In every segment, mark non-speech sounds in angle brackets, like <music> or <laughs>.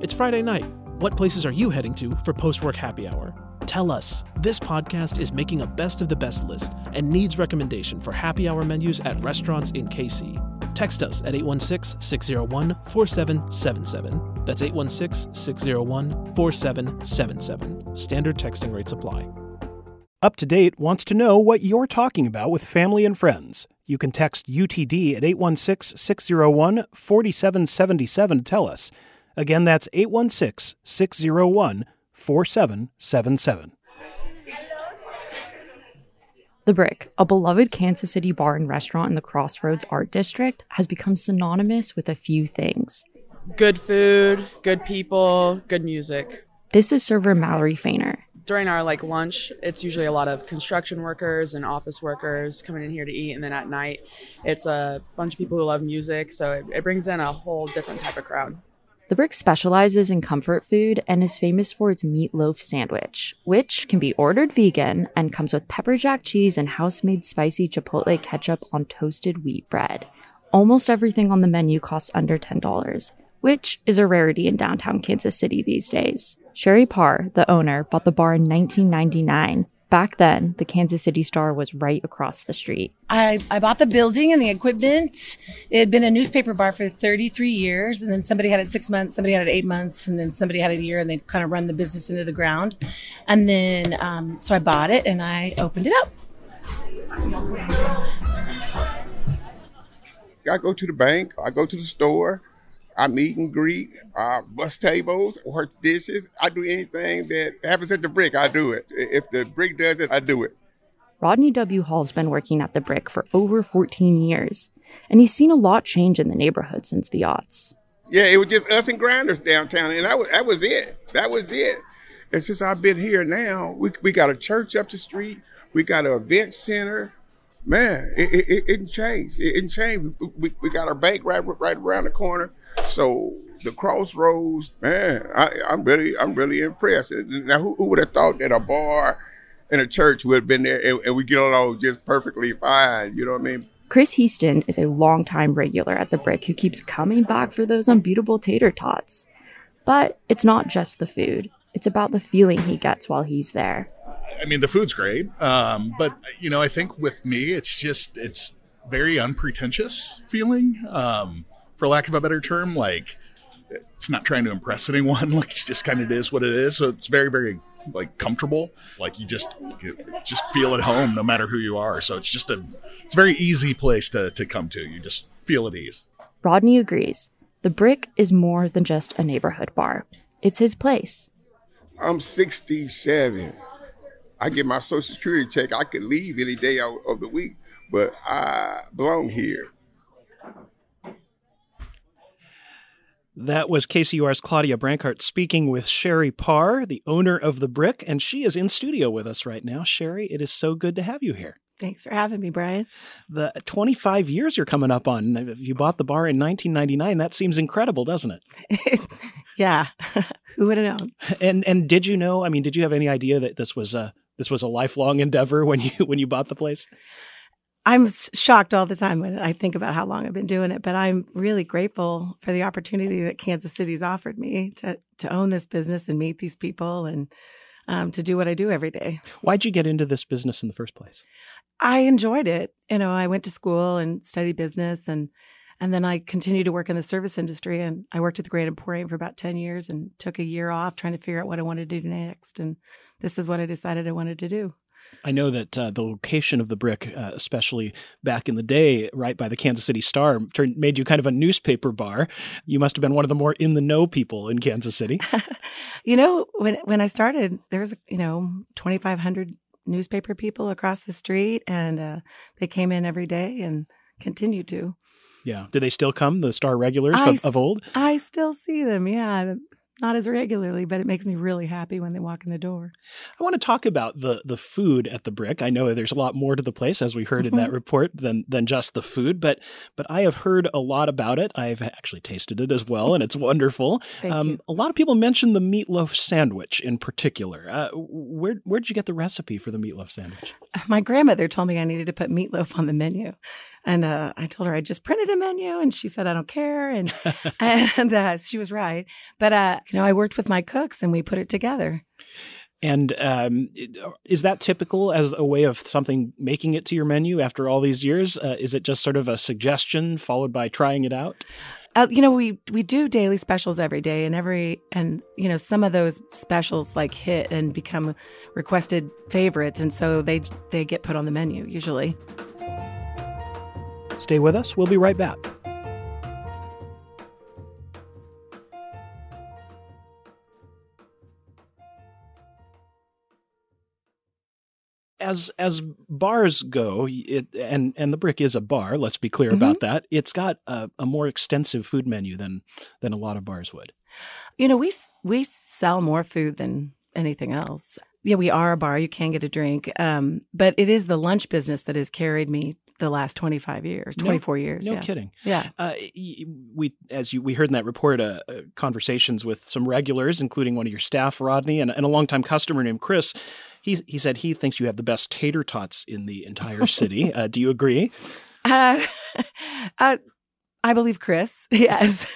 It's Friday night. What places are you heading to for post work happy hour? Tell us. This podcast is making a best of the best list and needs recommendation for happy hour menus at restaurants in KC. Text us at 816 601 4777. That's 816 601 4777. Standard texting rates apply. Up to Date wants to know what you're talking about with family and friends. You can text UTD at 816 601 4777 to tell us. Again, that's 816 601 4777. The Brick, a beloved Kansas City bar and restaurant in the Crossroads Art District, has become synonymous with a few things. Good food, good people, good music. This is server Mallory Fainer. During our like lunch, it's usually a lot of construction workers and office workers coming in here to eat, and then at night, it's a bunch of people who love music. So it, it brings in a whole different type of crowd. The Brick specializes in comfort food and is famous for its meatloaf sandwich, which can be ordered vegan and comes with pepper jack cheese and house made spicy chipotle ketchup on toasted wheat bread. Almost everything on the menu costs under $10, which is a rarity in downtown Kansas City these days. Sheri Parr, the owner, bought the bar in 1999 Back then, the Kansas City Star was right across the street. I, I bought the building and the equipment. It had been a newspaper bar for 33 years, and then somebody had it six months, somebody had it eight months, and then somebody had it a year, and they kind of run the business into the ground. And then, um, so I bought it and I opened it up. I go to the bank, I go to the store, I meet and greet, I bust tables, work dishes. I do anything that happens at the brick, I do it. If the brick does it, I do it. Rodney W. Hall's been working at the brick for over 14 years, and he's seen a lot change in the neighborhood since the aughts. Yeah, it was just us and grinders downtown, and that was, that was it. That was it. And since I've been here now, we, we got a church up the street, we got an event center. Man, it, it, it, it changed. It, it changed. We, we got our bank right right around the corner. So the crossroads, man, I, am really, I'm really impressed. Now, who, who, would have thought that a bar and a church would have been there and, and we get along just perfectly fine? You know what I mean? Chris Heaston is a longtime regular at the Brick who keeps coming back for those unbeatable tater tots. But it's not just the food; it's about the feeling he gets while he's there. I mean, the food's great, um, but you know, I think with me, it's just it's very unpretentious feeling. Um, for lack of a better term. Like it's not trying to impress anyone. <laughs> Like it just kind of is what it is. So it's very, very like comfortable. Like you just you just feel at home no matter who you are. So it's just a it's a very easy place to to come to. You just feel at ease. Rodney agrees. The Brick is more than just a neighborhood bar. It's his place. I'm 67. I get my social security check. I could leave any day out of the week, but I belong here. That was KCUR's Claudia Brancart speaking with Sheri Parr, the owner of The Brick, and she is in studio with us right now. Sheri, it is so good to have you here. Thanks for having me, Brian. The 25 years you're coming up on. You bought the bar in 1999. That seems incredible, doesn't it? <laughs> yeah. <laughs> Who would have known? <laughs> And and did you know? I mean, did you have any idea that this was a this was a lifelong endeavor when you when you bought the place? I'm shocked all the time when I think about how long I've been doing it, but I'm really grateful for the opportunity that Kansas City's offered me to to own this business and meet these people and um, to do what I do every day. Why'd you get into this business in the first place? I enjoyed it. You know, I went to school and studied business and and then I continued to work in the service industry and I worked at the Grand Emporium for about 10 years and took a year off trying to figure out what I wanted to do next and this is what I decided I wanted to do. I know that uh, the location of the brick, uh, especially back in the day, right by the Kansas City Star, turned, made you kind of a newspaper bar. You must have been one of the more in the know people in Kansas City. <laughs> you know, when when I started, there was you know twenty five hundred newspaper people across the street, and uh, they came in every day and continue to. Yeah. Do they still come, the Star regulars of, of old? I still see them. Yeah not as regularly, but it makes me really happy when they walk in the door. I want to talk about the the food at the Brick. I know there's a lot more to the place, as we heard in that mm-hmm. report, than than just the food. But but I have heard a lot about it. I've actually tasted it as well, and it's wonderful. um, a lot of people mention the meatloaf sandwich in particular. Uh, where where did you get the recipe for the meatloaf sandwich? my grandmother told me I needed to put meatloaf on the menu. And uh, I told her I just printed a menu, and she said I don't care, and <laughs> and uh, she was right. But uh, you know, I worked with my cooks, and we put it together. And um, is that typical as a way of something making it to your menu after all these years? Uh, is it just sort of a suggestion followed by trying it out? Uh, you know, we we do daily specials every day, and every and you know some of those specials like hit and become requested favorites, and so they they get put on the menu usually. Stay with us. We'll be right back. as as bars go, it, and and the brick is a bar. Let's be clear mm-hmm. about that. It's got a, a, more extensive food menu than than a lot of bars would. You know, we we sell more food than anything else. Yeah, we are a bar. You can get a drink, um, but it is the lunch business that has carried me the last 25 years 24 no, years no yeah. kidding yeah uh, we as you we heard in that report uh, uh, conversations with some regulars including one of your staff rodney and, and a longtime customer named chris he he said he thinks you have the best tater tots in the entire city. <laughs> uh, do you agree? Uh, <laughs> uh, I believe Chris. <laughs> Yes.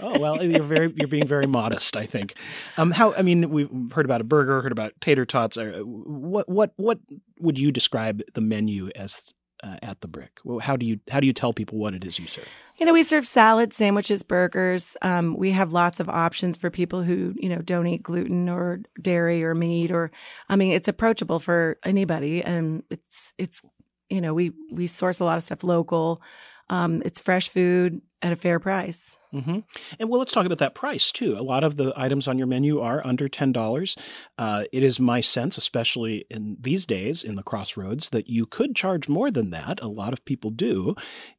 oh well, you're very you're being very modest. I think. Um, how I mean, we've heard about a burger, heard about tater tots. What what what would you describe the menu as uh, at the brick? Well, how do you how do you tell people what it is you serve? You know, we serve salads, sandwiches, burgers. Um, we have lots of options for people who you know don't eat gluten or dairy or meat. Or, I mean, it's approachable for anybody, and it's it's you know we we source a lot of stuff local. Um, it's fresh food at a fair price. Mm-hmm. And well, let's talk about that price too. A lot of the items on your menu are under ten dollars. Uh, it is my sense, especially in these days in the crossroads, that you could charge more than that. A lot of people do.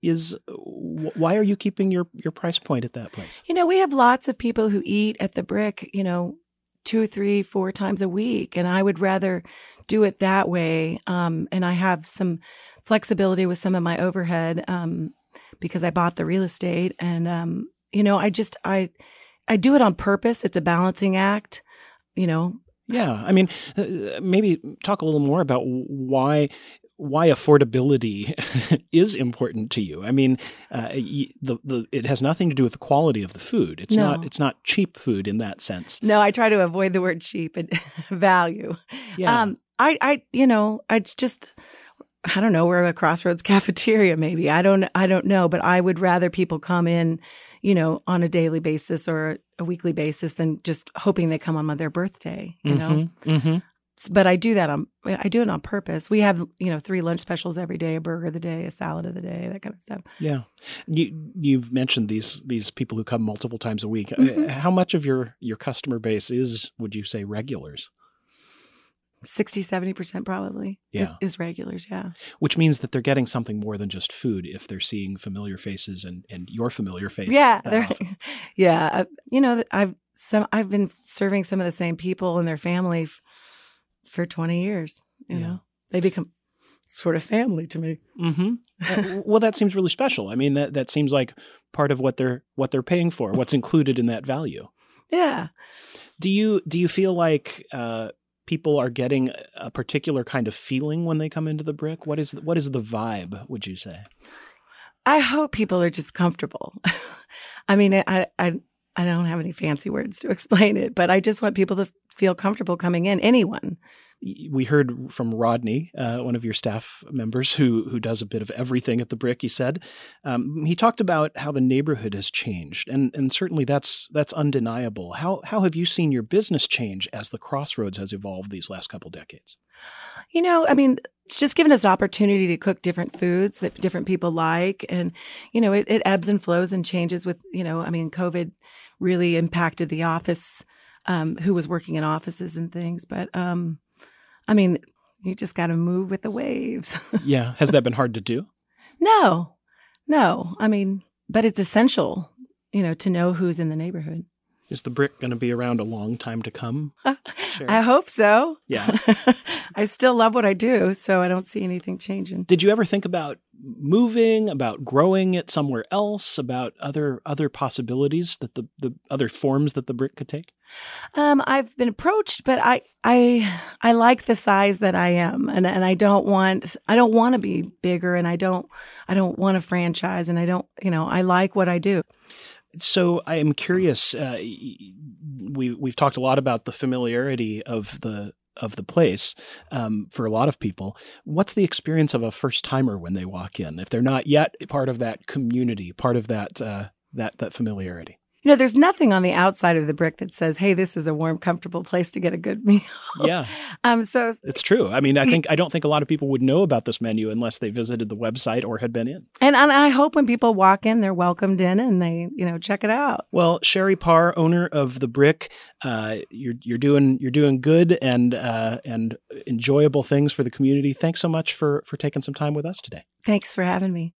Is why are you keeping your your price point at that place? You know, we have lots of people who eat at the brick. You know, two, three, four times a week, and I would rather do it that way. Um, and I have some flexibility with some of my overhead um, because I bought the real estate, and um, you know, I just I I do it on purpose. It's a balancing act, you know. Yeah, I mean, uh, maybe talk a little more about why why affordability <laughs> is important to you. I mean, uh, the the it has nothing to do with the quality of the food. It's no. not it's not cheap food in that sense. No, I try to avoid the word cheap and <laughs> value. Yeah. Um, I I you know, it's just I don't know, we're a crossroads cafeteria maybe. I don't I don't know, but I would rather people come in, you know, on a daily basis or a weekly basis than just hoping they come on their birthday, you mm-hmm, know. Mm-hmm. But I do that on I do it on purpose. We have, you know, three lunch specials every day, a burger of the day, a salad of the day, that kind of stuff. Yeah. You you've mentioned these these people who come multiple times a week. Mm-hmm. How much of your your customer base is would you say regulars? 60 70% probably yeah. is, regulars yeah. Which means that they're getting something more than just food if they're seeing familiar faces and and your familiar face yeah <laughs> yeah uh, you know i've some i've been serving some of the same people and their family f- for 20 years you yeah. know? They become sort of family to me. Mm-hmm. <laughs> uh, well that seems really special. I mean that that seems like part of what they're what they're paying for what's included in that value. Yeah. Do you do you feel like uh, people are getting a particular kind of feeling when they come into the brick? What is what is the vibe? Would you say? I hope people are just comfortable. <laughs> I mean, I, I I don't have any fancy words to <laughs> explain it, but I just want people to feel comfortable coming in. Anyone. We heard from Rodney, uh, one of your staff members, who who does a bit of everything at the Brick. He said um, he talked about how the neighborhood has changed, and and certainly that's that's undeniable. How how have you seen your business change as the Crossroads has evolved these last couple decades? You know, I mean, it's just given us an opportunity to cook different foods that different people like. And, you know, it, it ebbs and flows and changes with, you know, I mean, COVID really impacted the office, um, who was working in offices and things. But, um, I mean, you just got to move with the waves. <laughs> yeah. Has that been hard to do? No, no. I mean, but it's essential, you know, to know who's in the neighborhood. Is the brick going to be around a long time to come? <laughs> Sure. I hope so. Yeah. <laughs> I still love what I do, so I don't see anything changing. Did you ever think about moving, about growing it somewhere else, about other other possibilities that the the other forms that the brick could take? Um, I've been approached, but I I I like the size that I am, and and I don't want I don't want to be bigger, and I don't I don't want a franchise, and I don't you know I like what I do. So I am curious. Uh, we we've talked a lot about the familiarity of the of the place um, for a lot of people. What's the experience of a first timer when they walk in if they're not yet part of that community, part of that uh, that that familiarity? You know, there's nothing on the outside of the brick that says, "Hey, this is a warm, comfortable place to get a good <laughs> meal." Yeah. um. So it's true. I mean, I think I don't think a lot of people would know about this menu unless they visited the website or had been in. And and I hope when people walk in, they're welcomed in and they you know check it out. Well, Sheri Parr, owner of the Brick, uh, you're you're doing you're doing good and uh, and enjoyable things for the community. Thanks so much for for taking some time with us today. Thanks for having me.